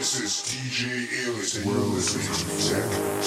This is DJ Alice, and you're listening to Tech.